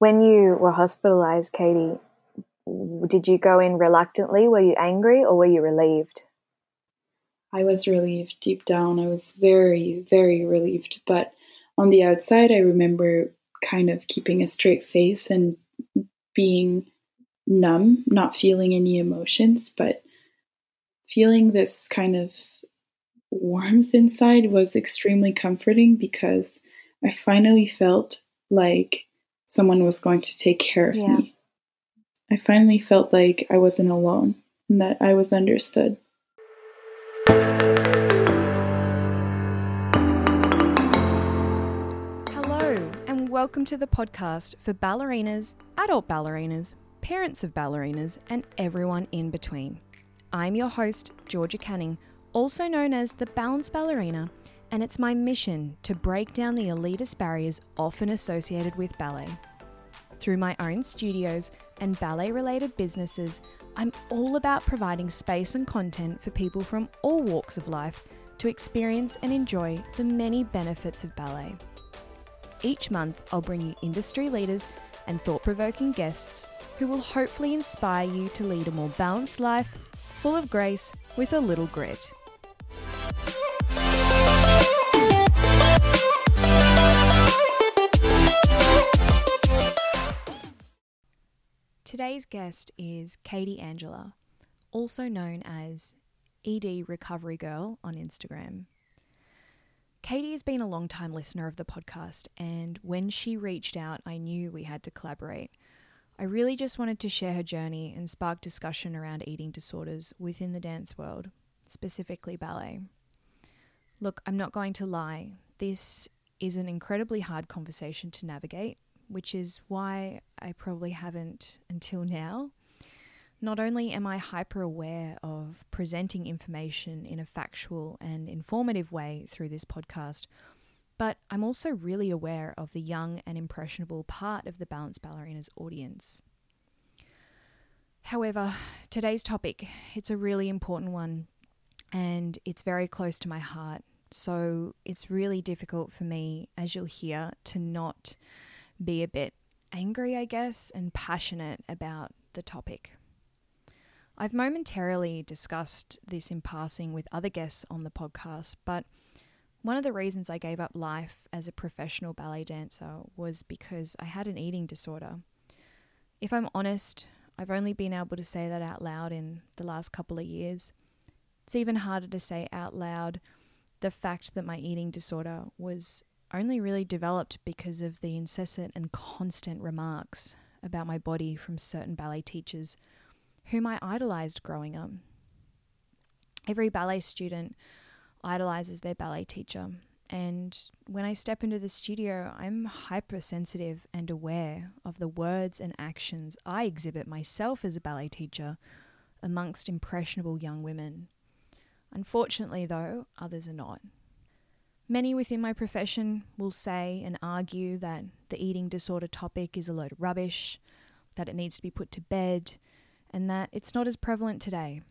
When you were hospitalized, Katie, did you go in reluctantly? Were you angry or were you relieved? I was relieved deep down. I was very, very relieved. But on the outside, I remember kind of keeping a straight face and being numb, not feeling any emotions, but feeling this kind of warmth inside was extremely comforting because I finally felt like someone was going to take care of yeah. me. I finally felt like I wasn't alone and that I was understood. Hello, and welcome to the podcast for ballerinas, adult ballerinas, parents of ballerinas, and everyone in between. I'm your host, Georgia Canning, also known as the Balanced Ballerina, and it's my mission to break down the elitist barriers often associated with ballet. Through my own studios and ballet related businesses, I'm all about providing space and content for people from all walks of life to experience and enjoy the many benefits of ballet. Each month, I'll bring you industry leaders and thought provoking guests who will hopefully inspire you to lead a more balanced life, full of grace, with a little grit. Today's guest is Katie Angela, also known as ED Recovery Girl on Instagram. Katie has been a long time listener of the podcast, and when she reached out, I knew we had to collaborate. I really just wanted to share her journey and spark discussion around eating disorders within the dance world, specifically ballet. Look, I'm not going to lie, this is an incredibly hard conversation to navigate, which is why I probably haven't until now. Not only am I hyper aware of presenting information in a factual and informative way through this podcast, but I'm also really aware of the young and impressionable part of the Balanced Ballerinas audience. However, today's topic, it's a really important one and it's very close to my heart. So it's really difficult for me, as you'll hear, to not be a bit angry, I guess, and passionate about the topic. I've momentarily discussed this in passing with other guests on the podcast, but one of the reasons I gave up life as a professional ballet dancer was because I had an eating disorder. If I'm honest, I've only been able to say that out loud in the last couple of years. It's even harder to say out loud the fact that my eating disorder was only really developed because of the incessant and constant remarks about my body from certain ballet teachers whom I idolized growing up. Every ballet student idolizes their ballet teacher, and when I step into the studio, I'm hypersensitive and aware of the words and actions I exhibit myself as a ballet teacher amongst impressionable young women. Unfortunately, though, others are not. Many within my profession will say and argue that the eating disorder topic is a load of rubbish, that it needs to be put to bed, and that it's not as prevalent today.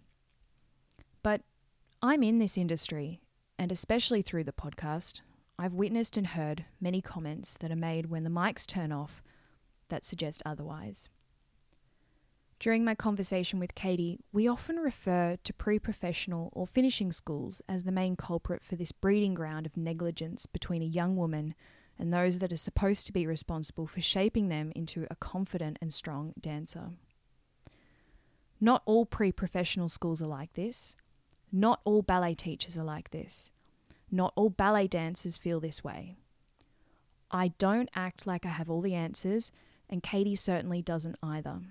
But I'm in this industry, and especially through the podcast, I've witnessed and heard many comments that are made when the mics turn off that suggest otherwise. During my conversation with Katie, we often refer to pre professional or finishing schools as the main culprit for this breeding ground of negligence between a young woman and those that are supposed to be responsible for shaping them into a confident and strong dancer. Not all pre professional schools are like this. Not all ballet teachers are like this. Not all ballet dancers feel this way. I don't act like I have all the answers, and Katie certainly doesn't either.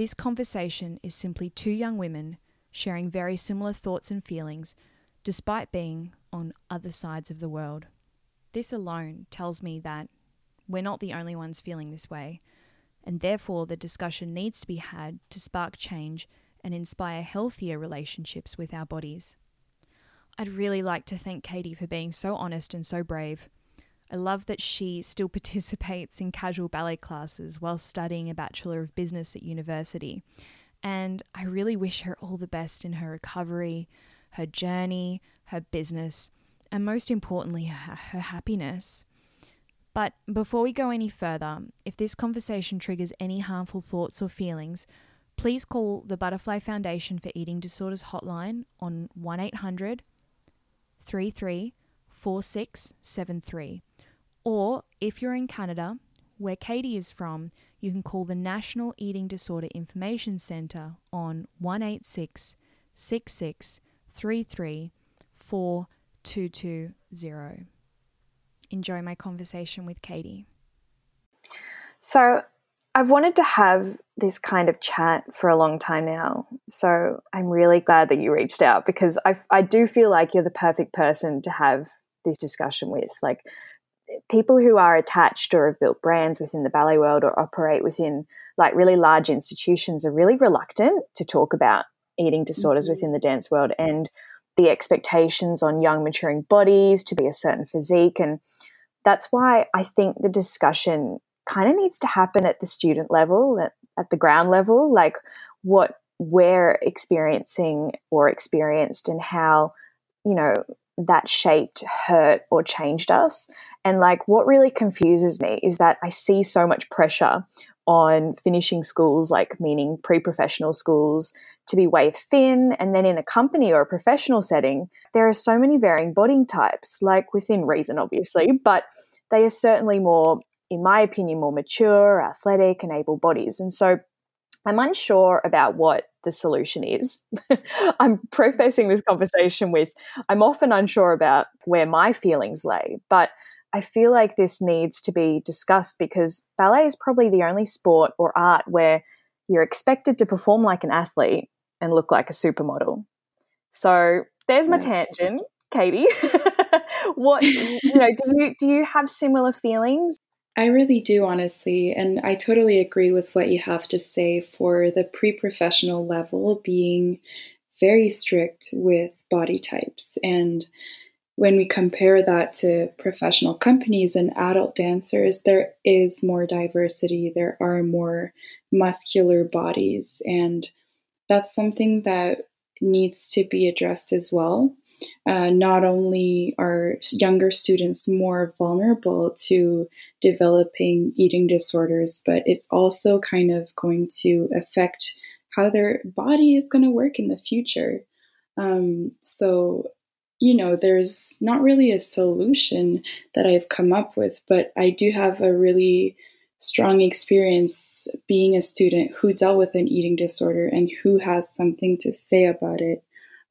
This conversation is simply two young women sharing very similar thoughts and feelings despite being on other sides of the world. This alone tells me that we're not the only ones feeling this way, and therefore the discussion needs to be had to spark change and inspire healthier relationships with our bodies. I'd really like to thank Katie for being so honest and so brave. I love that she still participates in casual ballet classes while studying a Bachelor of Business at university. And I really wish her all the best in her recovery, her journey, her business, and most importantly, her, happiness. But before we go any further, if this conversation triggers any harmful thoughts or feelings, please call the Butterfly Foundation for Eating Disorders hotline on 1 800 33 4673. Or if you're in Canada, where Katie is from, you can call the National Eating Disorder Information Centre on 186 66 33 4220. Enjoy my conversation with Katie. So, I've wanted to have this kind of chat for a long time now. So, I'm really glad that you reached out because I, I do feel like you're the perfect person to have this discussion with. Like, people who are attached or have built brands within the ballet world or operate within like really large institutions are really reluctant to talk about eating disorders mm-hmm. within the dance world and the expectations on young maturing bodies to be a certain physique and that's why I think the discussion kind of needs to happen at the student level at, at the ground level like what we're experiencing or experienced and how you know that shaped, hurt, or changed us. And like what really confuses me is that I see so much pressure on finishing schools, like meaning pre professional schools, to be waif thin. And then in a company or a professional setting, there are so many varying body types, like within reason, obviously, but they are certainly more, in my opinion, more mature, athletic, and able bodies. And so I'm unsure about what the solution is. I'm prefacing this conversation with I'm often unsure about where my feelings lay, but I feel like this needs to be discussed because ballet is probably the only sport or art where you're expected to perform like an athlete and look like a supermodel. So there's my yes. tangent, Katie. what you know, do you do you have similar feelings? I really do, honestly. And I totally agree with what you have to say for the pre professional level being very strict with body types. And when we compare that to professional companies and adult dancers, there is more diversity, there are more muscular bodies. And that's something that needs to be addressed as well uh, not only are younger students more vulnerable to developing eating disorders, but it's also kind of going to affect how their body is going to work in the future. Um, so, you know, there's not really a solution that I've come up with, but I do have a really strong experience being a student who dealt with an eating disorder and who has something to say about it.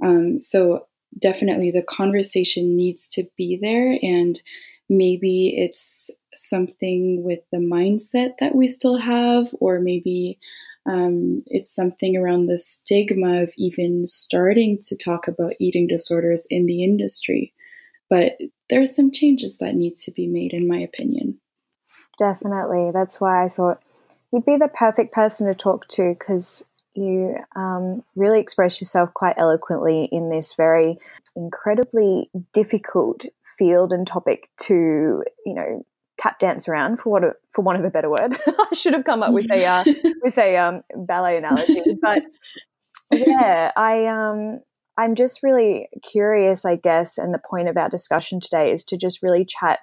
Um, so definitely the conversation needs to be there and maybe it's something with the mindset that we still have or maybe um, it's something around the stigma of even starting to talk about eating disorders in the industry. But there are some changes that need to be made in my opinion. Definitely. That's why i thought you'd be the perfect person to talk to because you um, really express yourself quite eloquently in this very incredibly difficult field and topic to, you know, tap dance around for what a, for want of a better word. I should have come up with a uh, with a um, ballet analogy, but yeah, I um I'm just really curious, I guess, and the point of our discussion today is to just really chat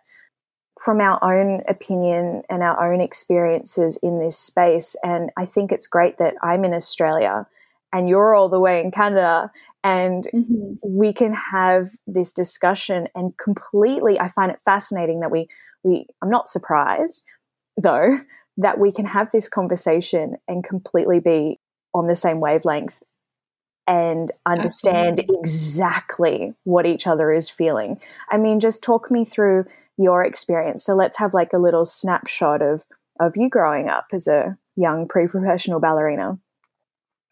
from our own opinion and our own experiences in this space. And I think it's great that I'm in Australia and you're all the way in Canada and mm-hmm. we can have this discussion and completely I find it fascinating that we we I'm not surprised though that we can have this conversation and completely be on the same wavelength and understand Absolutely. exactly what each other is feeling. I mean, just talk me through your experience. So let's have like a little snapshot of of you growing up as a young pre-professional ballerina.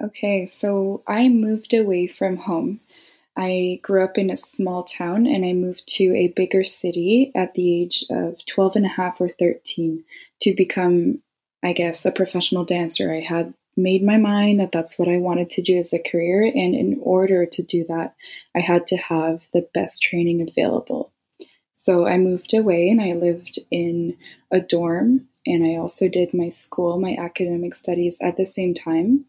Okay, so I moved away from home. I grew up in a small town and I moved to a bigger city at the age of 12 and a half or 13 to become, I guess, a professional dancer. I had made my mind that that's what I wanted to do as a career. And in order to do that, I had to have the best training available. So I moved away and I lived in a dorm and I also did my school, my academic studies at the same time.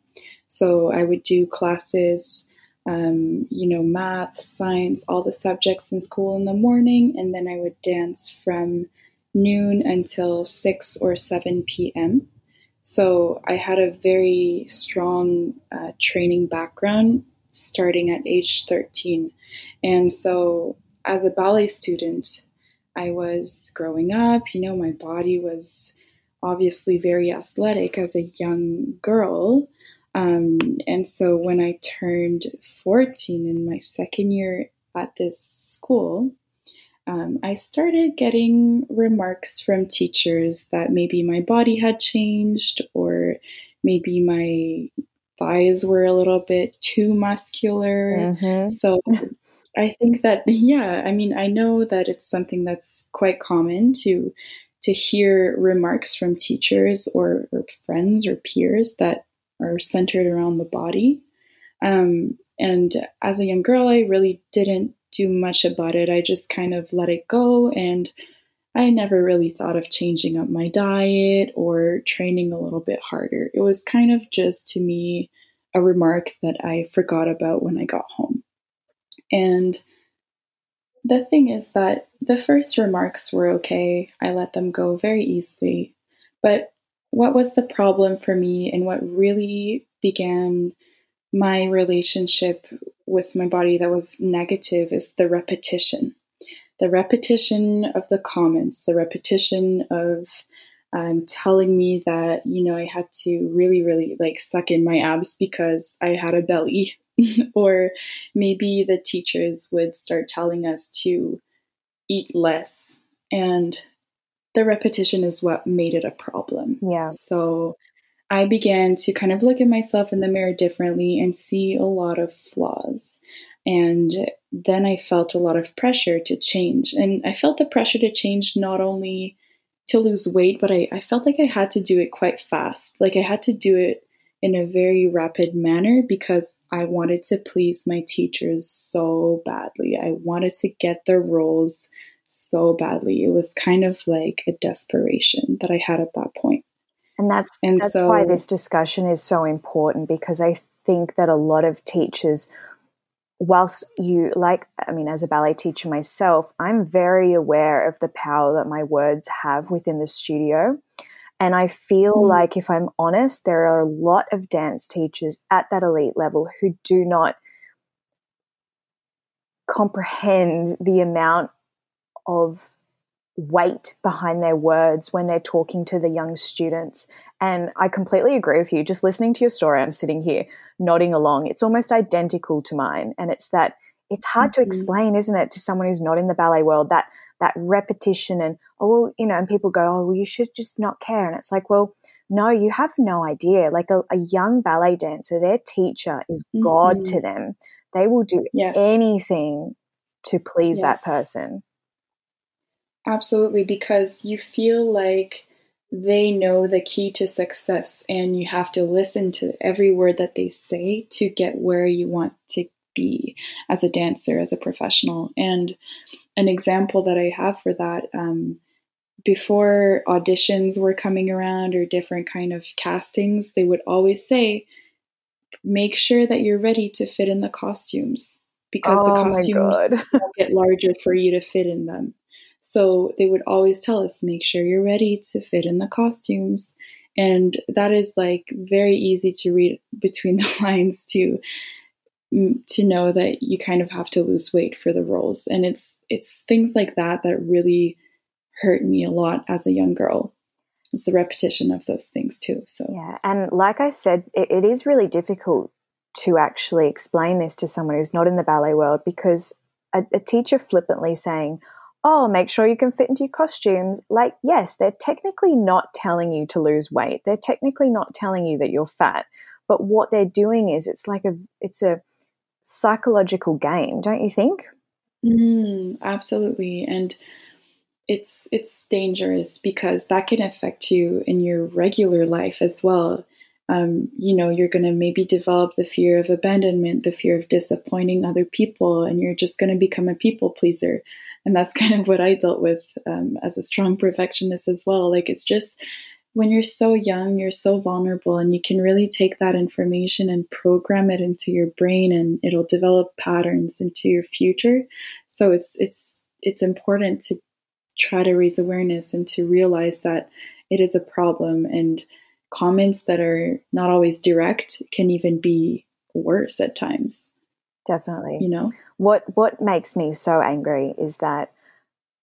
So I would do classes, um, you know, math, science, all the subjects in school in the morning, and then I would dance from noon until 6 or 7 p.m. So I had a very strong uh, training background starting at age 13. And so as a ballet student, I was growing up, you know, my body was obviously very athletic as a young girl. Um, and so when I turned 14 in my second year at this school, um, I started getting remarks from teachers that maybe my body had changed or maybe my thighs were a little bit too muscular. Mm-hmm. So I think that, yeah, I mean, I know that it's something that's quite common to to hear remarks from teachers or, or friends or peers that are centered around the body. Um, and as a young girl, I really didn't do much about it. I just kind of let it go and I never really thought of changing up my diet or training a little bit harder. It was kind of just to me a remark that I forgot about when I got home. And the thing is that the first remarks were okay. I let them go very easily. But what was the problem for me and what really began my relationship with my body that was negative is the repetition. The repetition of the comments, the repetition of um, telling me that, you know, I had to really, really like suck in my abs because I had a belly. or maybe the teachers would start telling us to eat less. And the repetition is what made it a problem. Yeah. So I began to kind of look at myself in the mirror differently and see a lot of flaws. And then I felt a lot of pressure to change. And I felt the pressure to change not only to lose weight, but I, I felt like I had to do it quite fast. Like I had to do it in a very rapid manner because I wanted to please my teachers so badly. I wanted to get the roles so badly. It was kind of like a desperation that I had at that point. And that's and that's so, why this discussion is so important because I think that a lot of teachers whilst you like i mean as a ballet teacher myself i'm very aware of the power that my words have within the studio and i feel mm. like if i'm honest there are a lot of dance teachers at that elite level who do not comprehend the amount of weight behind their words when they're talking to the young students. And I completely agree with you. Just listening to your story, I'm sitting here nodding along. It's almost identical to mine. And it's that it's hard mm-hmm. to explain, isn't it, to someone who's not in the ballet world that that repetition and oh well, you know, and people go, Oh, well, you should just not care. And it's like, well, no, you have no idea. Like a, a young ballet dancer, their teacher is mm-hmm. God to them. They will do yes. anything to please yes. that person. Absolutely, because you feel like they know the key to success and you have to listen to every word that they say to get where you want to be as a dancer, as a professional. And an example that I have for that, um, before auditions were coming around or different kind of castings, they would always say, make sure that you're ready to fit in the costumes because oh the costumes get larger for you to fit in them. So they would always tell us, make sure you're ready to fit in the costumes. And that is like very easy to read between the lines to mm, to know that you kind of have to lose weight for the roles. And it's it's things like that that really hurt me a lot as a young girl. It's the repetition of those things too. So yeah, and like I said, it, it is really difficult to actually explain this to someone who's not in the ballet world because a, a teacher flippantly saying, oh, make sure you can fit into your costumes. Like, yes, they're technically not telling you to lose weight. They're technically not telling you that you're fat. But what they're doing is it's like a it's a psychological game, don't you think? Mm, absolutely. And it's it's dangerous because that can affect you in your regular life as well. Um, you know, you're going to maybe develop the fear of abandonment, the fear of disappointing other people, and you're just going to become a people pleaser and that's kind of what I dealt with um, as a strong perfectionist as well. Like it's just when you're so young, you're so vulnerable, and you can really take that information and program it into your brain, and it'll develop patterns into your future. So it's it's it's important to try to raise awareness and to realize that it is a problem and comments that are not always direct can even be worse at times definitely you know what what makes me so angry is that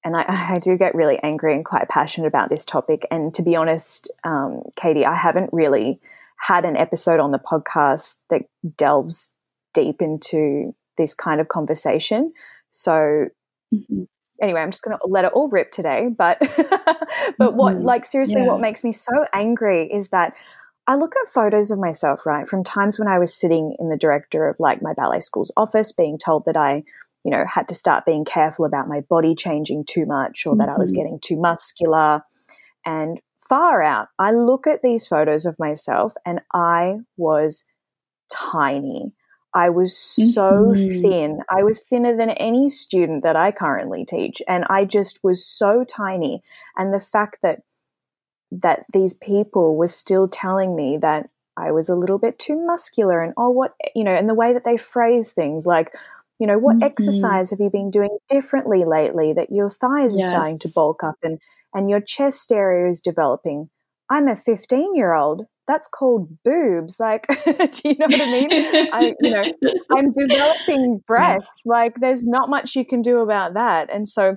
and I, I do get really angry and quite passionate about this topic and to be honest um, katie i haven't really had an episode on the podcast that delves deep into this kind of conversation so mm-hmm anyway, I'm just going to let it all rip today. But but mm-hmm. what like seriously, yeah. what makes me so angry is that I look at photos of myself right from times when I was sitting in the director of like my ballet school's office, being told that I you know had to start being careful about my body changing too much or mm-hmm. that I was mm-hmm. getting too muscular and far out. I look at these photos of myself and I was tiny. I was so mm-hmm. thin. I was thinner than any student that I currently teach. And I just was so tiny. And the fact that that these people were still telling me that I was a little bit too muscular and oh what you know, and the way that they phrase things like, you know, what mm-hmm. exercise have you been doing differently lately that your thighs yes. are starting to bulk up and and your chest area is developing. I'm a 15 year old that's called boobs. Like, do you know what I mean? I, you know, I'm developing breasts. Like, there's not much you can do about that. And so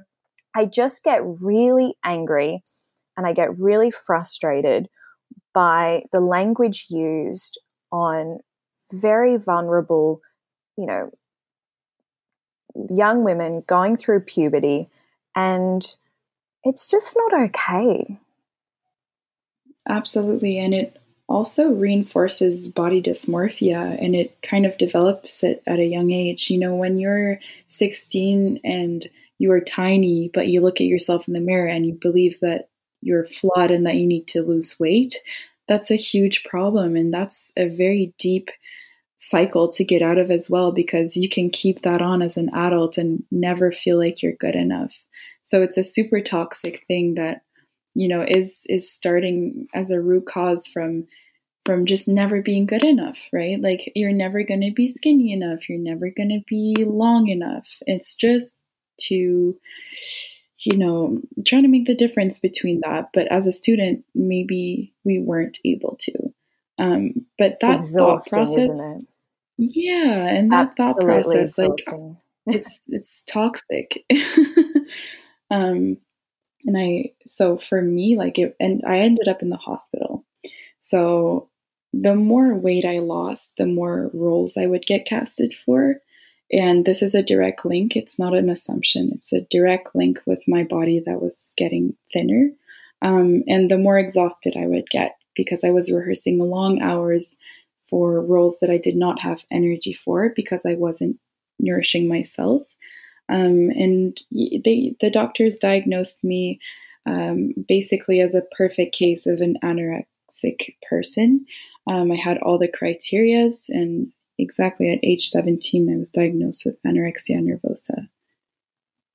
I just get really angry and I get really frustrated by the language used on very vulnerable, you know, young women going through puberty. And it's just not okay. Absolutely. And it also reinforces body dysmorphia and it kind of develops it at a young age. You know, when you're 16 and you are tiny, but you look at yourself in the mirror and you believe that you're flawed and that you need to lose weight, that's a huge problem. And that's a very deep cycle to get out of as well because you can keep that on as an adult and never feel like you're good enough. So it's a super toxic thing that you know is is starting as a root cause from from just never being good enough right like you're never going to be skinny enough you're never going to be long enough it's just to you know trying to make the difference between that but as a student maybe we weren't able to um but that thought process yeah and that Absolutely thought process exhausting. like it's it's toxic um and I, so for me, like it, and I ended up in the hospital. So the more weight I lost, the more roles I would get casted for. And this is a direct link. It's not an assumption. It's a direct link with my body that was getting thinner. Um, and the more exhausted I would get because I was rehearsing long hours for roles that I did not have energy for because I wasn't nourishing myself. Um, and they, the doctors diagnosed me um, basically as a perfect case of an anorexic person. Um, I had all the criterias, and exactly at age 17, I was diagnosed with anorexia nervosa.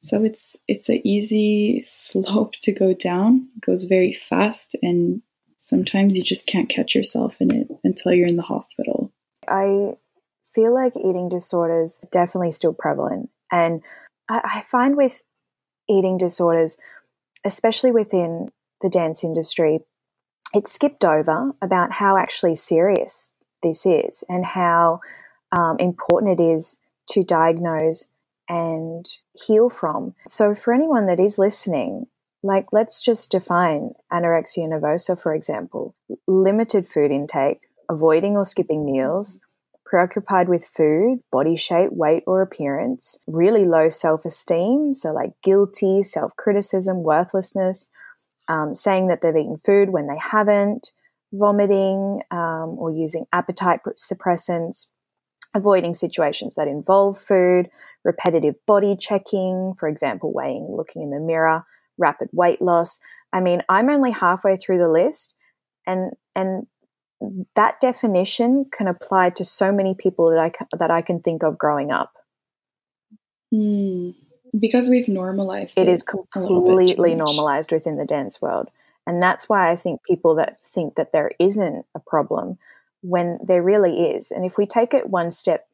So it's it's an easy slope to go down. It goes very fast, and sometimes you just can't catch yourself in it until you're in the hospital. I feel like eating disorders definitely still prevalent, and I, I find with eating disorders, especially within the dance industry, it's skipped over about how actually serious this is and how um, important it is to diagnose and heal from. So, for anyone that is listening, like let's just define anorexia nervosa, for example limited food intake, avoiding or skipping meals, preoccupied with food, body shape, weight, or appearance, really low self esteem, so like guilty, self criticism, worthlessness, um, saying that they've eaten food when they haven't, vomiting um, or using appetite suppressants, avoiding situations that involve food, repetitive body checking, for example, weighing, looking in the mirror, rapid weight loss. I mean, I'm only halfway through the list, and and that definition can apply to so many people that I that I can think of growing up. Mm, because we've normalized it, it is completely normalized within the dance world, and that's why I think people that think that there isn't a problem when there really is. And if we take it one step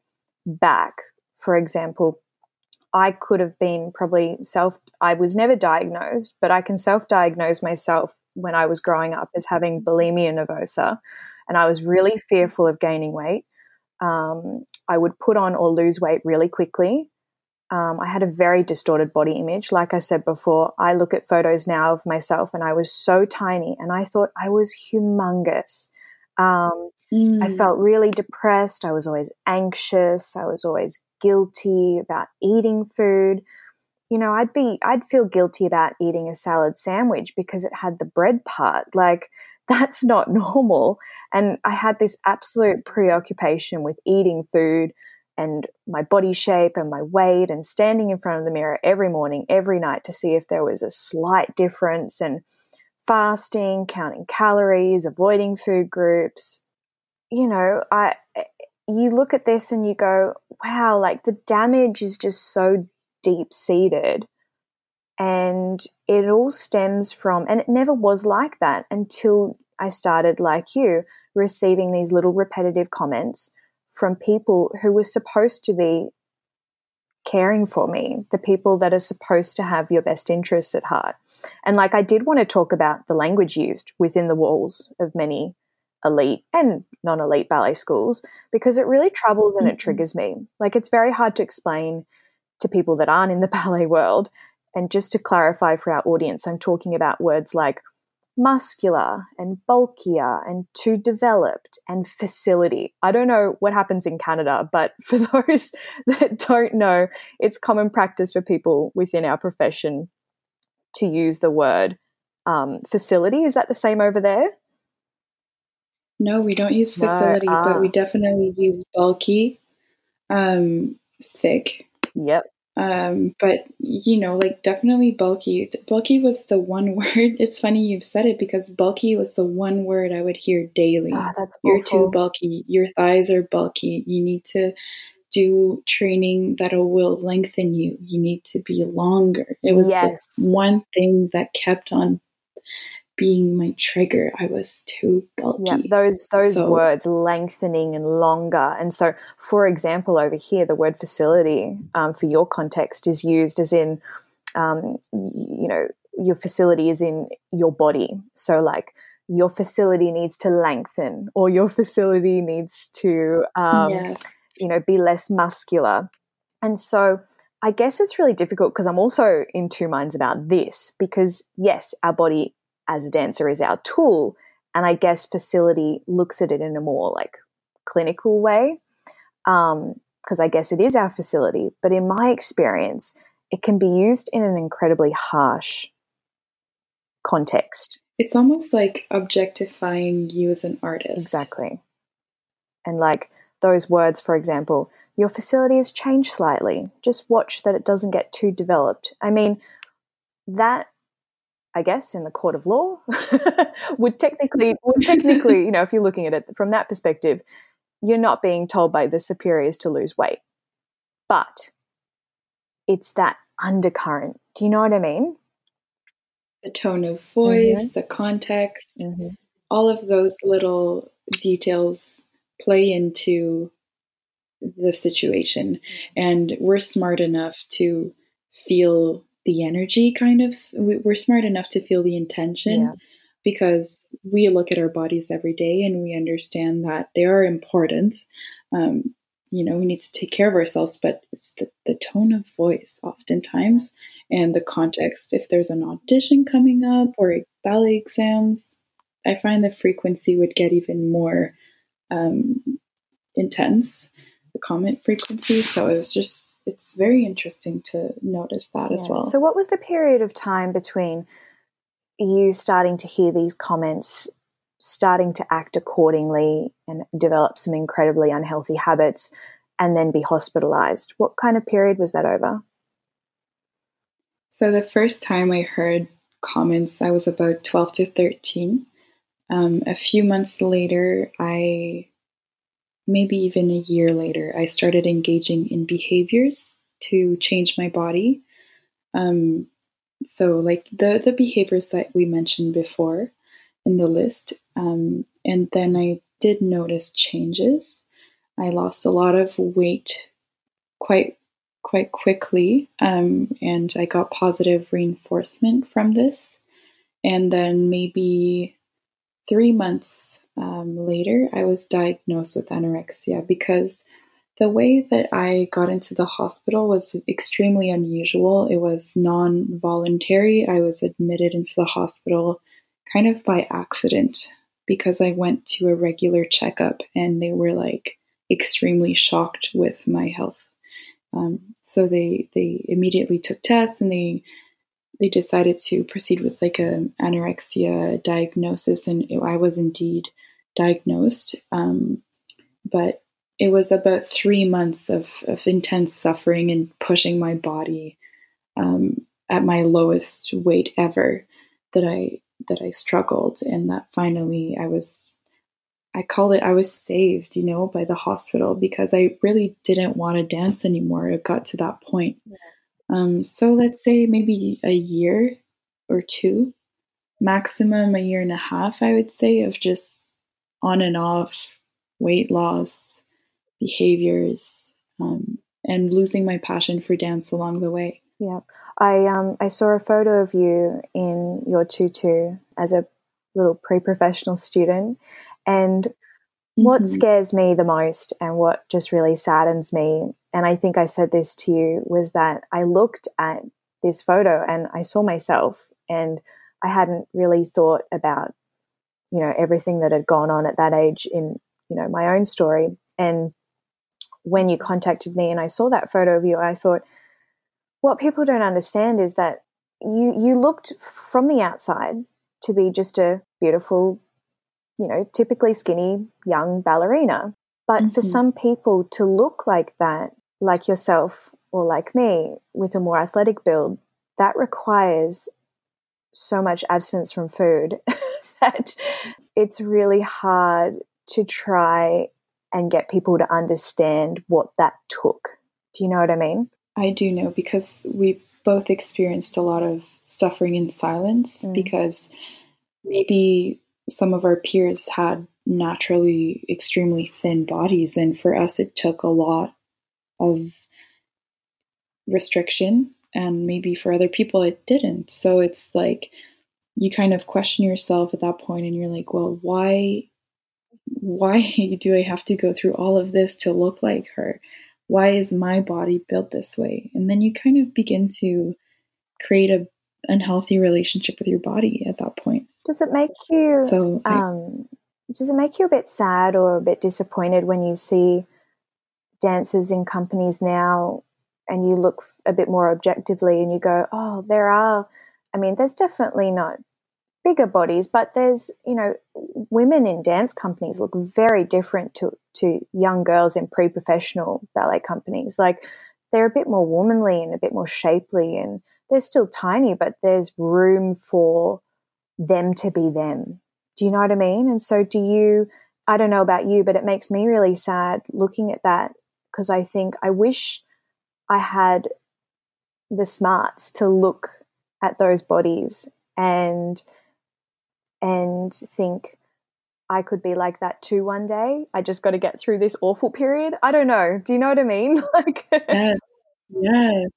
back, for example, I could have been probably self, I was never diagnosed, but I can self diagnose myself when I was growing up as having bulimia nervosa. And I was really fearful of gaining weight. Um, I would put on or lose weight really quickly. Um, I had a very distorted body image. Like I said before, I look at photos now of myself and I was so tiny and I thought I was humongous. Um, mm. I felt really depressed. I was always anxious. I was always guilty about eating food. You know, I'd be, I'd feel guilty about eating a salad sandwich because it had the bread part. Like, that's not normal. And I had this absolute preoccupation with eating food and my body shape and my weight and standing in front of the mirror every morning, every night to see if there was a slight difference and fasting, counting calories, avoiding food groups. You know, I you look at this and you go, wow, like the damage is just so deep seated. And it all stems from, and it never was like that until I started, like you, receiving these little repetitive comments from people who were supposed to be caring for me, the people that are supposed to have your best interests at heart. And like I did want to talk about the language used within the walls of many elite and non elite ballet schools because it really troubles and it mm-hmm. triggers me. Like it's very hard to explain to people that aren't in the ballet world. And just to clarify for our audience, I'm talking about words like muscular and bulkier and too developed and facility. I don't know what happens in Canada, but for those that don't know, it's common practice for people within our profession to use the word um, facility. Is that the same over there? No, we don't use facility, no, but we ah. definitely use bulky, um, thick. Yep. Um, but you know, like definitely bulky. Bulky was the one word. It's funny you've said it because bulky was the one word I would hear daily. Oh, that's You're too bulky. Your thighs are bulky. You need to do training that will lengthen you. You need to be longer. It was yes. the one thing that kept on being my trigger. I was too bulky. Yeah, those those so, words lengthening and longer. And so, for example, over here, the word facility um, for your context is used as in, um, you know, your facility is in your body. So, like your facility needs to lengthen, or your facility needs to, um, yes. you know, be less muscular. And so. I guess it's really difficult because I'm also in two minds about this because, yes, our body as a dancer is our tool. And I guess facility looks at it in a more like clinical way. because um, I guess it is our facility. But in my experience, it can be used in an incredibly harsh context. It's almost like objectifying you as an artist. Exactly. And like those words, for example, your facility has changed slightly. Just watch that it doesn't get too developed. I mean, that I guess, in the court of law, would technically, would technically, you know, if you're looking at it from that perspective, you're not being told by the superiors to lose weight. But it's that undercurrent. Do you know what I mean? The tone of voice, mm-hmm. the context, mm-hmm. all of those little details play into the situation. And we're smart enough to feel the energy kind of we're smart enough to feel the intention yeah. because we look at our bodies every day and we understand that they are important. Um, you know we need to take care of ourselves but it's the, the tone of voice oftentimes and the context. If there's an audition coming up or ballet exams i find the frequency would get even more um, intense the comment frequency. So it was just it's very interesting to notice that yeah. as well. So, what was the period of time between you starting to hear these comments, starting to act accordingly, and develop some incredibly unhealthy habits, and then be hospitalized? What kind of period was that over? So, the first time I heard comments, I was about 12 to 13. Um, a few months later, I maybe even a year later, I started engaging in behaviors to change my body. Um, so, like the the behaviors that we mentioned before in the list, um, and then I did notice changes. I lost a lot of weight quite quite quickly, um, and I got positive reinforcement from this. And then maybe three months um, later, I was diagnosed with anorexia because the way that I got into the hospital was extremely unusual. It was non voluntary. I was admitted into the hospital kind of by accident because I went to a regular checkup and they were like extremely shocked with my health. Um, so they they immediately took tests and they they decided to proceed with like a anorexia diagnosis and it, I was indeed diagnosed. Um, but it was about three months of, of intense suffering and pushing my body um, at my lowest weight ever that I that I struggled and that finally I was I call it I was saved, you know, by the hospital because I really didn't want to dance anymore. It got to that point. Yeah. Um, so let's say maybe a year or two, maximum a year and a half, I would say, of just on and off weight loss, behaviors, um, and losing my passion for dance along the way. Yeah. I um I saw a photo of you in your tutu as a little pre-professional student and mm-hmm. what scares me the most and what just really saddens me and I think I said this to you was that I looked at this photo and I saw myself and I hadn't really thought about you know everything that had gone on at that age in you know my own story and when you contacted me and I saw that photo of you I thought what people don't understand is that you you looked from the outside to be just a beautiful, you know, typically skinny young ballerina. But mm-hmm. for some people to look like that, like yourself or like me, with a more athletic build, that requires so much abstinence from food that it's really hard to try and get people to understand what that took. Do you know what I mean? I do know because we both experienced a lot of suffering in silence mm. because maybe some of our peers had naturally extremely thin bodies and for us it took a lot of restriction and maybe for other people it didn't so it's like you kind of question yourself at that point and you're like well why why do i have to go through all of this to look like her why is my body built this way? And then you kind of begin to create a unhealthy relationship with your body at that point. Does it make you so um, does it make you a bit sad or a bit disappointed when you see dancers in companies now and you look a bit more objectively and you go, oh, there are I mean, there's definitely not bigger bodies, but there's, you know, women in dance companies look very different to, to young girls in pre professional ballet companies. Like they're a bit more womanly and a bit more shapely, and they're still tiny, but there's room for them to be them. Do you know what I mean? And so, do you, I don't know about you, but it makes me really sad looking at that because I think I wish I had the smarts to look at those bodies and and think I could be like that too one day. I just got to get through this awful period. I don't know. Do you know what I mean? like Yes. Yes.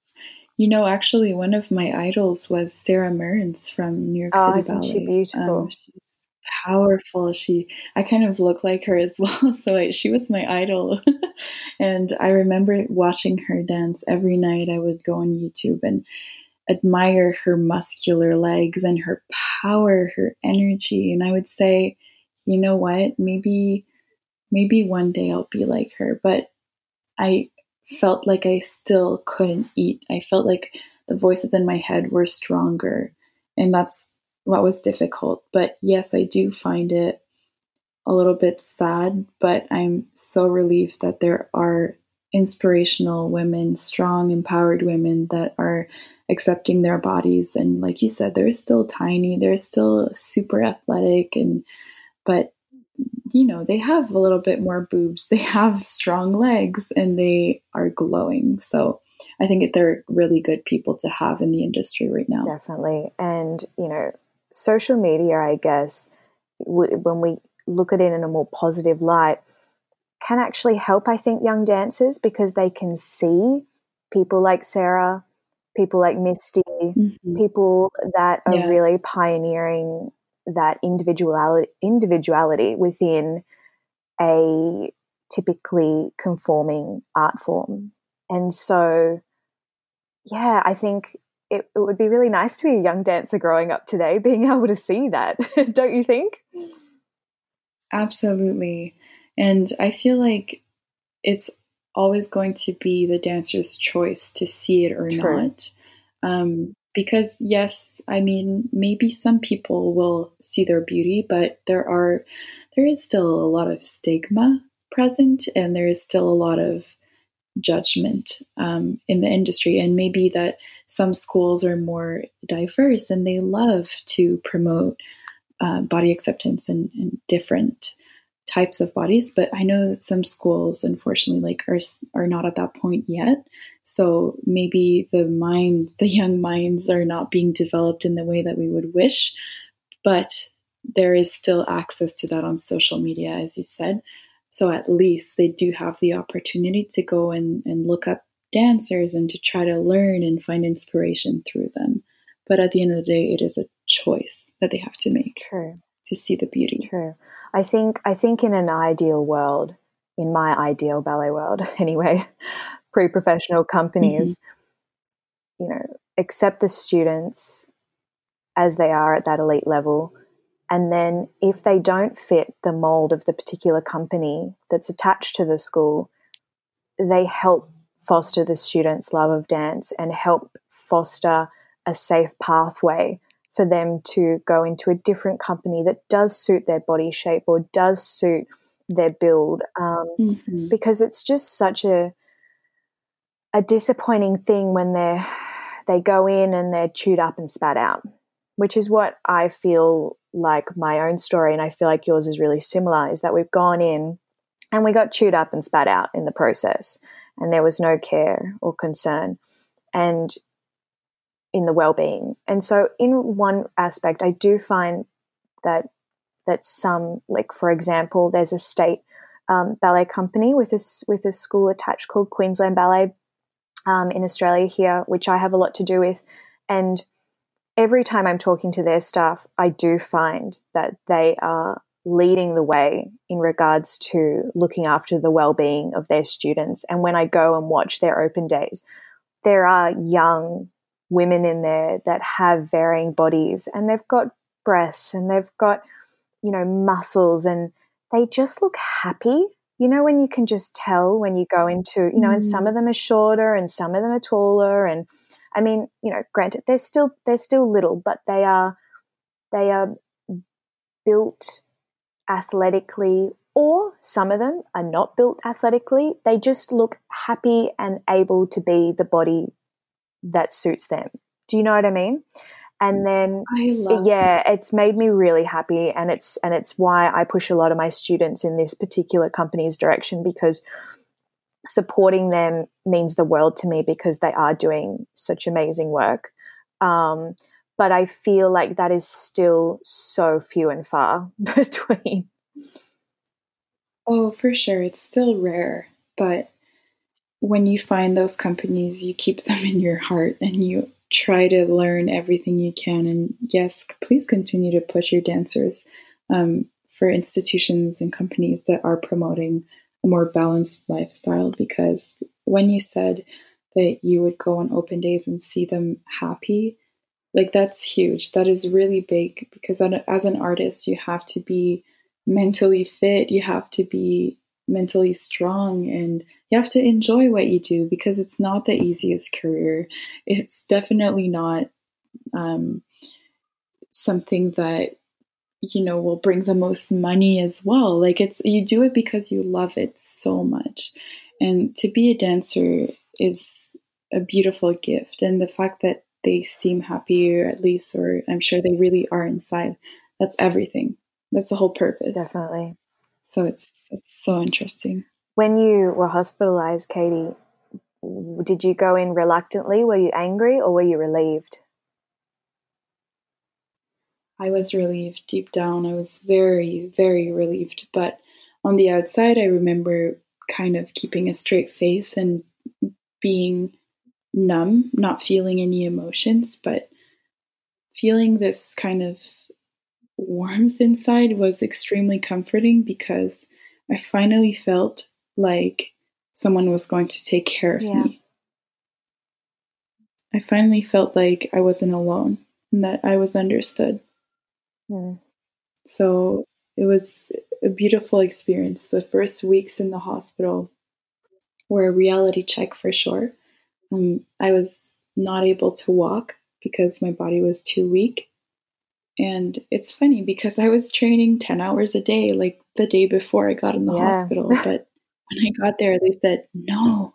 You know, actually one of my idols was Sara Mearns from New York oh, City isn't Ballet. She beautiful. Um, she's powerful. She I kind of look like her as well. So I, she was my idol. and I remember watching her dance every night. I would go on YouTube and admire her muscular legs and her power, her energy. And I would say, you know what, maybe, maybe one day I'll be like her. But I felt like I still couldn't eat. I felt like the voices in my head were stronger. And that's what was difficult. But yes, I do find it a little bit sad, but I'm so relieved that there are inspirational women, strong, empowered women that are accepting their bodies. And like you said they're still tiny they're still super athletic and but you know they have a little bit more boobs. They have strong legs and they are glowing. So i think they're really good people to have in the industry right now. Definitely. And you know social media i guess when we look at it in a more positive light can actually help i think young dancers because they can see people like Sara, people like Misty, mm-hmm. people that are yes. really pioneering that individuality individuality within a typically conforming art form. And so yeah, I think it, it would be really nice to be a young dancer growing up today, being able to see that, don't you think? Absolutely. And I feel like it's always going to be the dancer's choice to see it or True. not. Um, because, yes, I mean, maybe some people will see their beauty, but there are, there is still a lot of stigma present and there is still a lot of judgment um, in the industry. And maybe that some schools are more diverse and they love to promote uh, body acceptance and, and, different types of bodies. But I know that some schools, unfortunately, like are are not at that point yet. So maybe the mind, the young minds, are not being developed in the way that we would wish. But there is still access to that on social media, as you said. So at least they do have the opportunity to go and, and look up dancers and to try to learn and find inspiration through them. But at the end of the day, it is a choice that they have to make. True. To see the beauty. True. I think I think in an ideal world, in my ideal ballet world anyway, pre-professional companies, mm-hmm. you know, accept the students as they are at that elite level and then, if they don't fit the mold of the particular company that's attached to the school, they help foster the students' love of dance and help foster a safe pathway for them to go into a different company that does suit their body shape or does suit their build. Um, mm-hmm. Because it's just such a a disappointing thing when they they go in and they're chewed up and spat out, which is what I feel like my own story, and I feel like yours is really similar, is that we've gone in and we got chewed up and spat out in the process, and there was no care or concern, and in the well-being. And so, in one aspect, I do find that that some, like for example, there's a state um, ballet company with a with a school attached called Queensland Ballet um, in Australia here, which I have a lot to do with, and every time I'm talking to their staff, I do find that they are leading the way in regards to looking after the well-being of their students. And when I go and watch their open days, there are young women in there that have varying bodies and they've got breasts and they've got, you know, muscles and they just look happy. You know, when you can just tell when you go into, you know, mm. and some mm. of them are shorter and some of them are taller and I mean, you know, granted, they're still they're still little, but they are they are built athletically, or some of them are not built athletically. They just look happy and able to be the body that suits them. Do you know what I mean? And then yeah, that. it's made me really happy and it's and it's why I push a lot of my students in this particular company's direction because supporting them means the world to me because they are doing such amazing work. Um, but I feel like that is still so few and far between. Oh, for sure. It's still rare. But when you find those companies, you keep them in your heart and you try to learn everything you can. And yes, please continue to push your dancers um, for institutions and companies that are promoting a more balanced lifestyle because when you said that you would go on open days and see them happy, like that's huge. That is really big because as an artist, you have to be mentally fit, you have to be mentally strong, and you have to enjoy what you do because it's not the easiest career. It's definitely not um, something that you know will bring the most money as well. Like it's you do it because you love it so much. And to be a dancer is a beautiful gift. And the fact that they seem happy or at least or i'm sure they really are inside that's everything. That's the whole purpose. Definitely. So it's it's so interesting when you were hospitalized katie did you go in reluctantly were you angry or were you relieved I was relieved deep down. I was very, very relieved. But on the outside, I remember kind of keeping a straight face and being numb, not feeling any emotions, but feeling this kind of warmth inside was extremely comforting because I finally felt like someone was going to take care of yeah. me. I finally felt like I wasn't alone and that I was understood. Mm. So it was a beautiful experience. The first weeks in the hospital were a reality check for sure. Um, I was not able to walk because my body was too weak. And it's funny because I was training 10 hours a day, like the day before I got in the yeah. hospital. But when I got there, they said, no,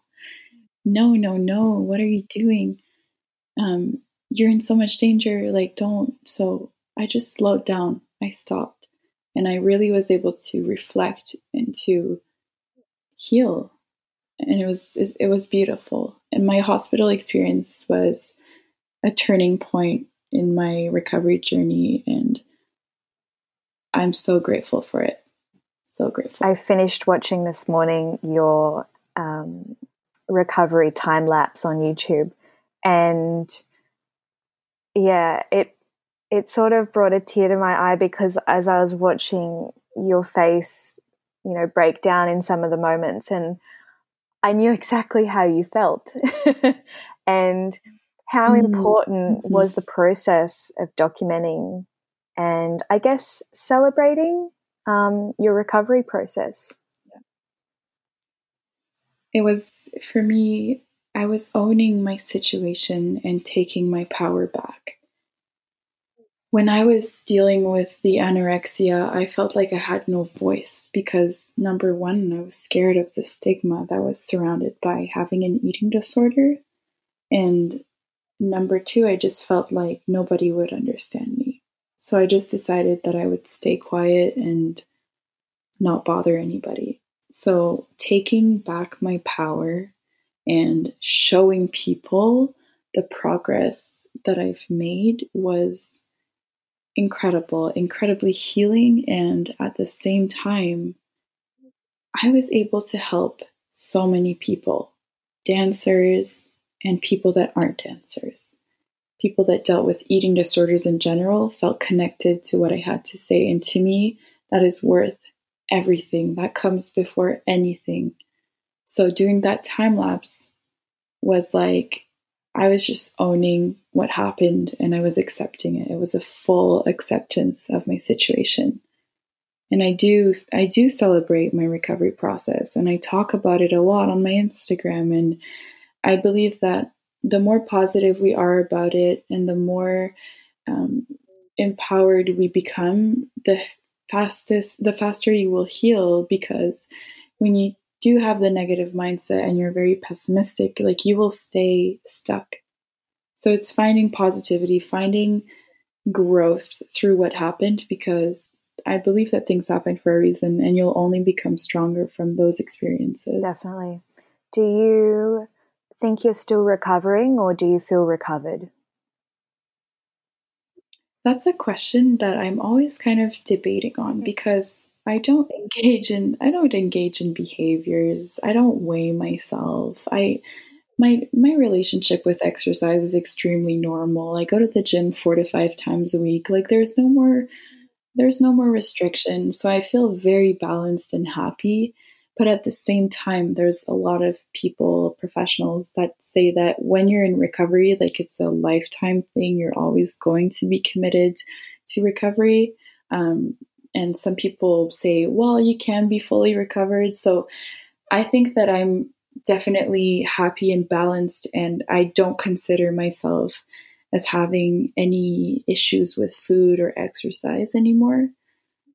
no, no, no. What are you doing? Um, you're in so much danger. Like, don't. So I just slowed down. I stopped. And I really was able to reflect and to heal. And it was it was beautiful. And my hospital experience was a turning point in my recovery journey and I'm so grateful for it. So grateful. I finished watching this morning your um, recovery time lapse on YouTube, and yeah, it it sort of brought a tear to my eye because as I was watching your face, you know, break down in some of the moments, and I knew exactly how you felt, and how mm-hmm. important mm-hmm. was the process of documenting and I guess celebrating um, your recovery process? It was for me, I was owning my situation and taking my power back. When I was dealing with the anorexia, I felt like I had no voice because number one, I was scared of the stigma that was surrounded by having an eating disorder. And number two, I just felt like nobody would understand me. So I just decided that I would stay quiet and not bother anybody. So taking back my power and showing people the progress that I've made was incredible, incredibly healing. And at the same time, I was able to help so many people dancers and people that aren't dancers people that dealt with eating disorders in general felt connected to what I had to say. And to me, that is worth everything. That comes before anything. So doing that time lapse was like I was just owning what happened and I was accepting it. It was a full acceptance of my situation. And I do I do celebrate my recovery process and I talk about it a lot on my Instagram and I believe that the more positive we are about it and the more um, empowered we become, the fastest, the faster you will heal because when you do have the negative mindset and you're very pessimistic, like you will stay stuck. So it's finding positivity, finding growth through what happened because I believe that things happen for a reason and you'll only become stronger from those experiences. Definitely. Do you think you're still recovering or do you feel recovered? That's a question that I'm always kind of debating on mm-hmm. because I don't engage in I don't engage in behaviors. I don't weigh myself. I my my relationship with exercise is extremely normal. I go to the gym 4 to 5 times a week. Like there's no more there's no more restriction. So I feel very balanced and happy. But at the same time, there's a lot of people, professionals that say that when you're in recovery, like it's a lifetime thing, you're always going to be committed to recovery. Um, and some people say, well, you can be fully recovered. So I think that I'm definitely happy and balanced, and I don't consider myself as having any issues with food or exercise anymore.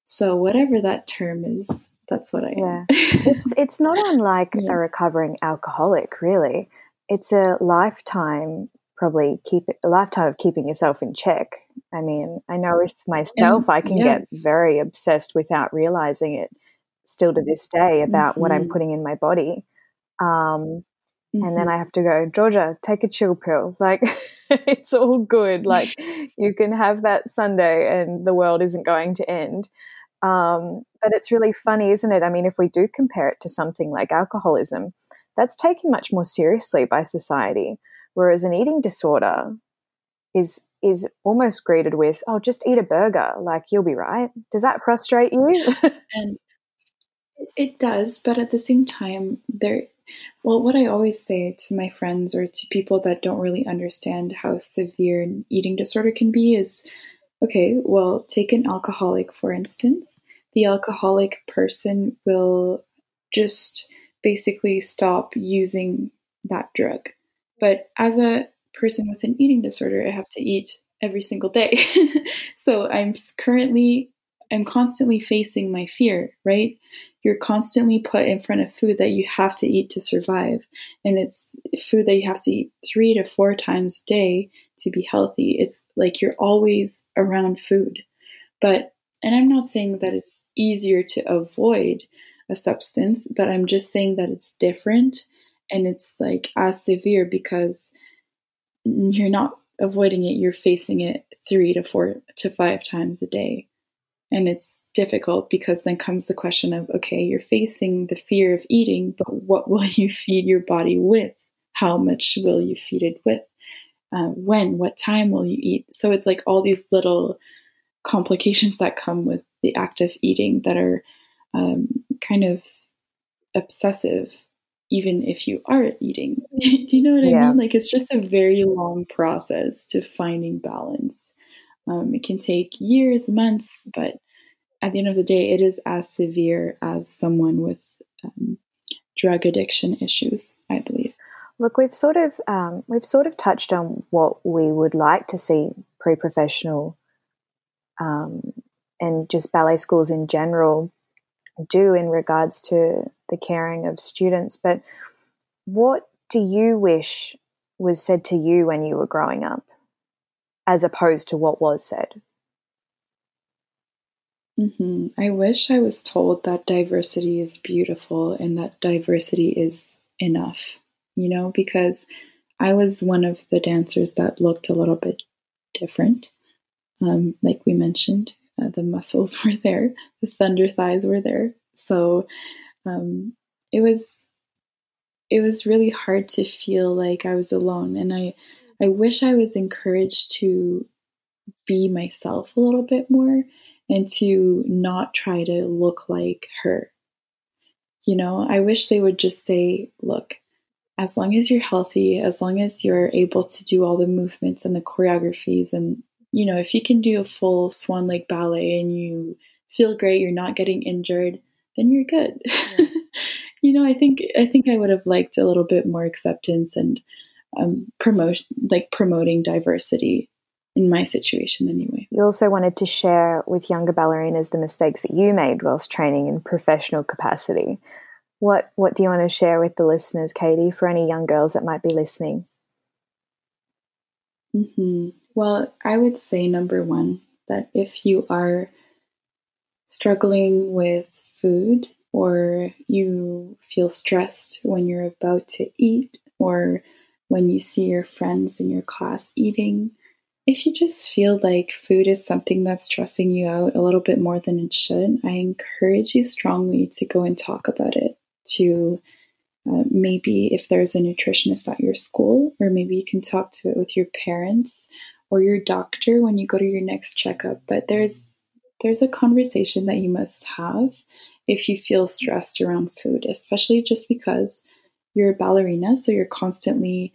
So, whatever that term is, that's what I yeah. it's it's not unlike yeah. a recovering alcoholic, really. It's a lifetime probably keep a lifetime of keeping yourself in check. I mean, I know with myself I can yes. get very obsessed without realizing it still to this day about mm-hmm. what I'm mm-hmm. putting in my body. Um, Mm-hmm. and then mm-hmm. I have to go, Georgia, take a chill pill. Like, it's all good. Like, you can have that Sunday and the world isn't going to end. Um, but it's really funny, isn't it? I mean, if we do compare it to something like alcoholism, that's taken much more seriously by society. Whereas an eating disorder is is almost greeted with, "Oh, just eat a burger, like you'll be right." Does that frustrate you? and it does, but at the same time, there. Well, what I always say to my friends or to people that don't really understand how severe an eating disorder can be is, okay, well, take an alcoholic for instance. The alcoholic person will just basically stop using that drug. But as a person with an eating disorder, I have to eat every single day. so I'm currently I'm constantly facing my fear, right? You're constantly put in front of food that you have to eat to survive. And it's food that you have to eat three to four times a day to be healthy. It's like you're always around food. But, and I'm not saying that it's easier to avoid a substance, but I'm just saying that it's different and it's like as severe because you're not avoiding it, you're facing it three to four to five times a day. And it's difficult because then comes the question of okay, you're facing the fear of eating, but what will you feed your body with? How much will you feed it with? Uh, when? What time will you eat? So it's like all these little complications that come with the act of eating that are um, kind of obsessive even if you are eating. Do you know what yeah. I mean? Like it's just a very long process to finding balance. Um, it can take years, months, but at the end of the day, it is as severe as someone with um, drug addiction issues, I believe. Look, we've sort of um, we've sort of touched on what we would like to see pre-professional um, and just ballet schools in general do in regards to the caring of students. But what do you wish was said to you when you were growing up, as opposed to what was said? Mm-hmm. I wish I was told that diversity is beautiful and that diversity is enough, you know, because I was one of the dancers that looked a little bit different. Um, like we mentioned, uh, the muscles were there, the thunder thighs were there. So um, it was it was really hard to feel like I was alone, and I I wish I was encouraged to be myself a little bit more and to not try to look like her. You know, I wish they would just say, look, as long as you're healthy, as long as you're able to do all the movements and the choreographies, and you know, if you can do a full swan lake ballet and you feel great, you're not getting injured, then you're good. Yeah. you know, I think I think I would have liked a little bit more acceptance and um, promote like promoting diversity in my situation anyway. You also wanted to share with younger ballerinas the mistakes that you made whilst training in professional capacity. What what do you want to share with the listeners, Katie, for any young girls that might be listening? Mm-hmm. Well, I would say number one that if you are struggling with food or you feel stressed when you're about to eat or when you see your friends in your class eating, if you just feel like food is something that's stressing you out a little bit more than it should, I encourage you strongly to go and talk about it. To uh, maybe if there's a nutritionist at your school, or maybe you can talk to it with your parents or your doctor when you go to your next checkup. But there's there's a conversation that you must have if you feel stressed around food, especially just because you're a ballerina, so you're constantly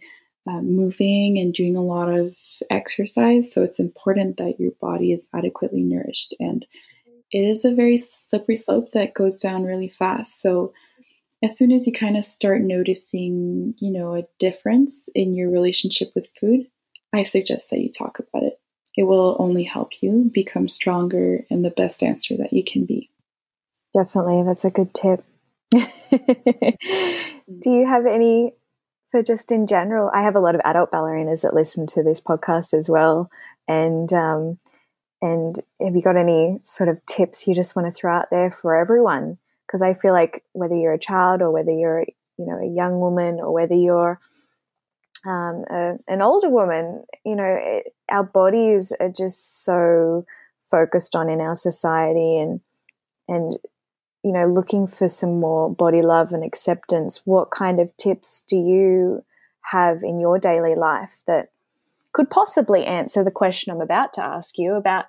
uh, moving and doing a lot of exercise. So it's important that your body is adequately nourished. And it is a very slippery slope that goes down really fast. So as soon as you kind of start noticing, you know, a difference in your relationship with food, I suggest that you talk about it. It will only help you become stronger and the best answer that you can be. Definitely. That's a good tip. Do you have any for just in general? I have a lot of adult ballerinas that listen to this podcast as well. And, um, and have you got any sort of tips you just want to throw out there for everyone? Because I feel like whether you're a child or whether you're, you know, a young woman or whether you're um, a, an older woman, you know, it, our bodies are just so focused on in our society and and you know, looking for some more body love and acceptance, what kind of tips do you have in your daily life that could possibly answer the question I'm about to ask you about,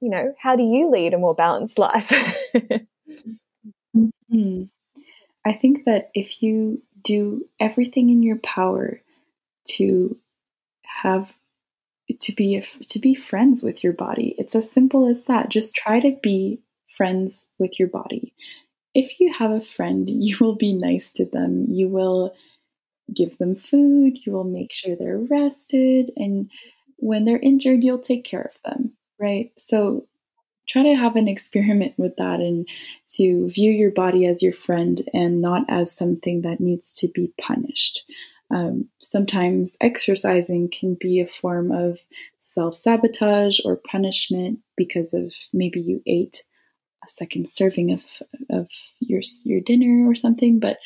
you know, how do you lead a more balanced life? mm-hmm. I think that if you do everything in your power to have to be to be friends with your body, it's as simple as that. Just try to be friends with your body. If you have a friend, you will be nice to them. You will give them food, you will make sure they're rested, and when they're injured, you'll take care of them, right? So try to have an experiment with that and to view your body as your friend and not as something that needs to be punished. Um, sometimes exercising can be a form of self sabotage or punishment because of maybe you ate a second serving of, of your, your dinner or something, but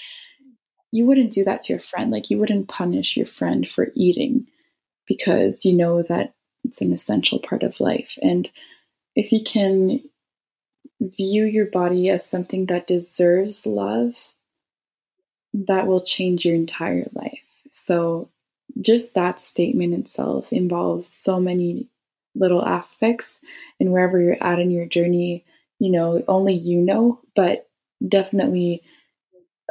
you wouldn't do that to your friend. Like you wouldn't punish your friend for eating because you know that it's an essential part of life. And if you can view your body as something that deserves love, that will change your entire life. So, just that statement itself involves so many little aspects. And wherever you're at in your journey, you know, only you know, but definitely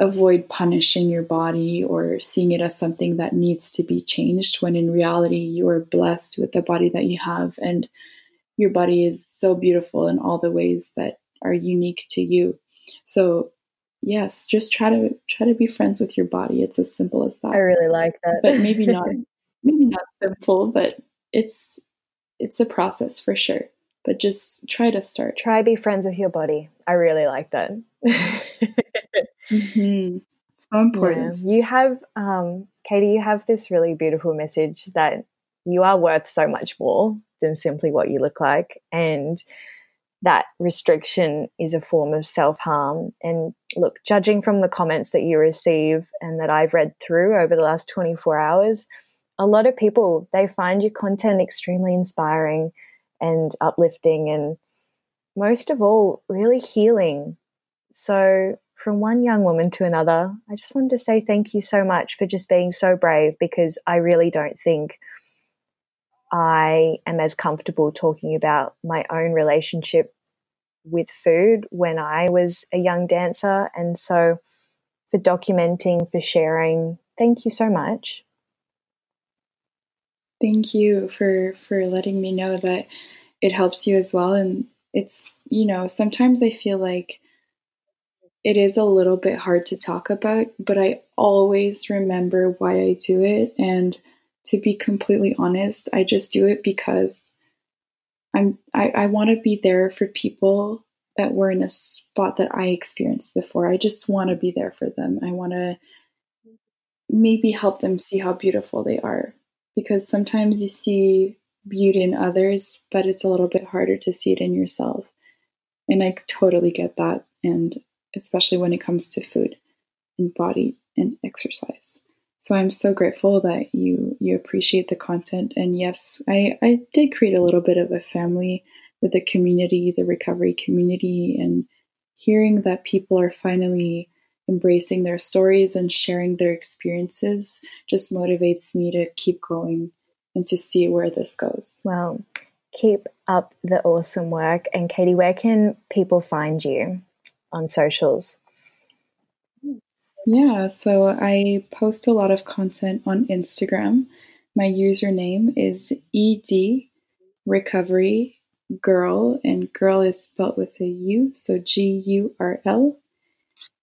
avoid punishing your body or seeing it as something that needs to be changed when in reality you are blessed with the body that you have and your body is so beautiful in all the ways that are unique to you. So yes just try to try to be friends with your body. It's as simple as that. I really like that. But maybe not maybe not simple but it's it's a process for sure but just try to start try be friends with your body i really like that Mm-hmm. So important. Yeah. You have, um, Katie, you have this really beautiful message that you are worth so much more than simply what you look like. And that restriction is a form of self harm. And look, judging from the comments that you receive and that I've read through over the last 24 hours, a lot of people they find your content extremely inspiring and uplifting and most of all really healing so from one young woman to another, I just wanted to say thank you so much for just being so brave because I really don't think I am as comfortable talking about my own relationship with food when I was a young dancer. And so, for documenting, for sharing, thank you so much. Thank you for for letting me know that it helps you as well and it's you know sometimes I feel like it is a little bit hard to talk about, but I always remember why I do it. And to be completely honest, I just do it because I'm I, I want to be there for people that were in a spot that I experienced before. I just want to be there for them. I want to maybe help them see how beautiful they are. Because sometimes you see beauty in others, but it's a little bit harder to see it in yourself. And I totally get that. And especially when it comes to food and body and exercise. So I'm so grateful that you you appreciate the content. And yes, I, I did create a little bit of a family with the community, the recovery community, and hearing that people are finally embracing their stories and sharing their experiences just motivates me to keep going and to see where this goes. Well, keep up the awesome work. And Katie, where can people find you? on socials? Yeah, so I post a lot of content on Instagram. My username is ed recovery girl, and girl is spelled with a U, so G U R L.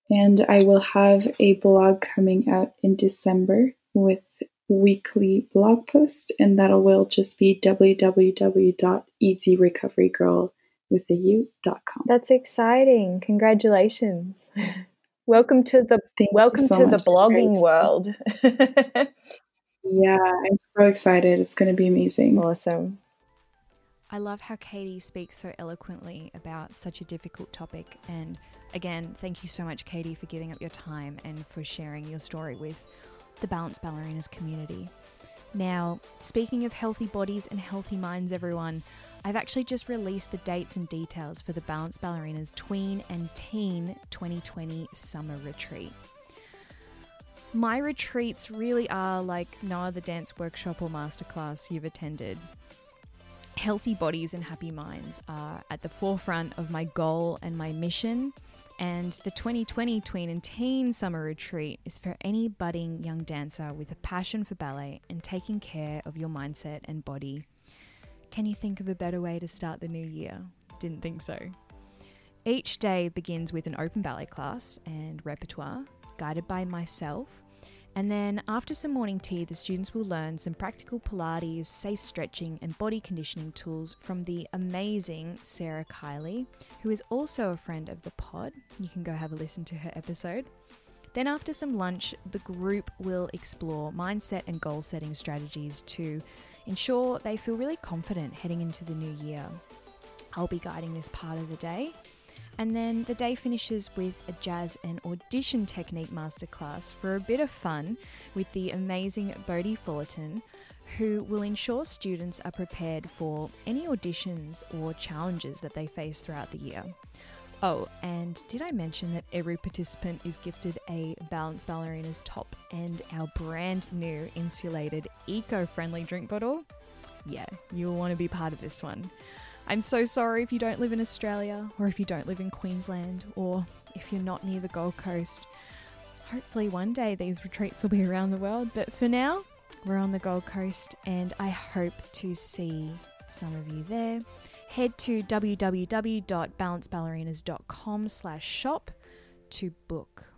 And I will have a blog coming out in December with weekly blog post, and that will just be with u.com. That's exciting. Congratulations. welcome to the Thank welcome so to the blogging world. yeah, I'm so excited. It's going to be amazing. Awesome. I love how Katie speaks so eloquently about such a difficult topic. And again, thank you so much, Katie, for giving up your time and for sharing your story with the Balanced Ballerinas community. Now, speaking of healthy bodies and healthy minds, everyone, I've actually just released the dates and details for the Balanced Ballerinas Tween and Teen 2020 Summer Retreat. My retreats really are like no other dance workshop or masterclass you've attended. Healthy bodies and happy minds are at the forefront of my goal and my mission. And the 2020 Tween and Teen Summer Retreat is for any budding young dancer with a passion for ballet and taking care of your mindset and body. Can you think of a better way to start the new year? Didn't think so. Each day begins with an open ballet class and repertoire, guided by myself. And then, after some morning tea, the students will learn some practical Pilates, safe stretching, and body conditioning tools from the amazing Sarah Kiley, who is also a friend of the pod. You can go have a listen to her episode. Then, after some lunch, the group will explore mindset and goal setting strategies to ensure they feel really confident heading into the new year. I'll be guiding this part of the day. And then the day finishes with a jazz and audition technique masterclass for a bit of fun with the amazing Bodie Fullerton, who will ensure students are prepared for any auditions or challenges that they face throughout the year. Oh, and did I mention that every participant is gifted a Balance Ballerinas top and our brand new insulated eco friendly drink bottle? Yeah, you'll want to be part of this one. I'm so sorry if you don't live in Australia, or if you don't live in Queensland, or if you're not near the Gold Coast. Hopefully, one day these retreats will be around the world, but for now, we're on the Gold Coast, and I hope to see some of you there. Head to www.balanceballerinas.com slash shop to book.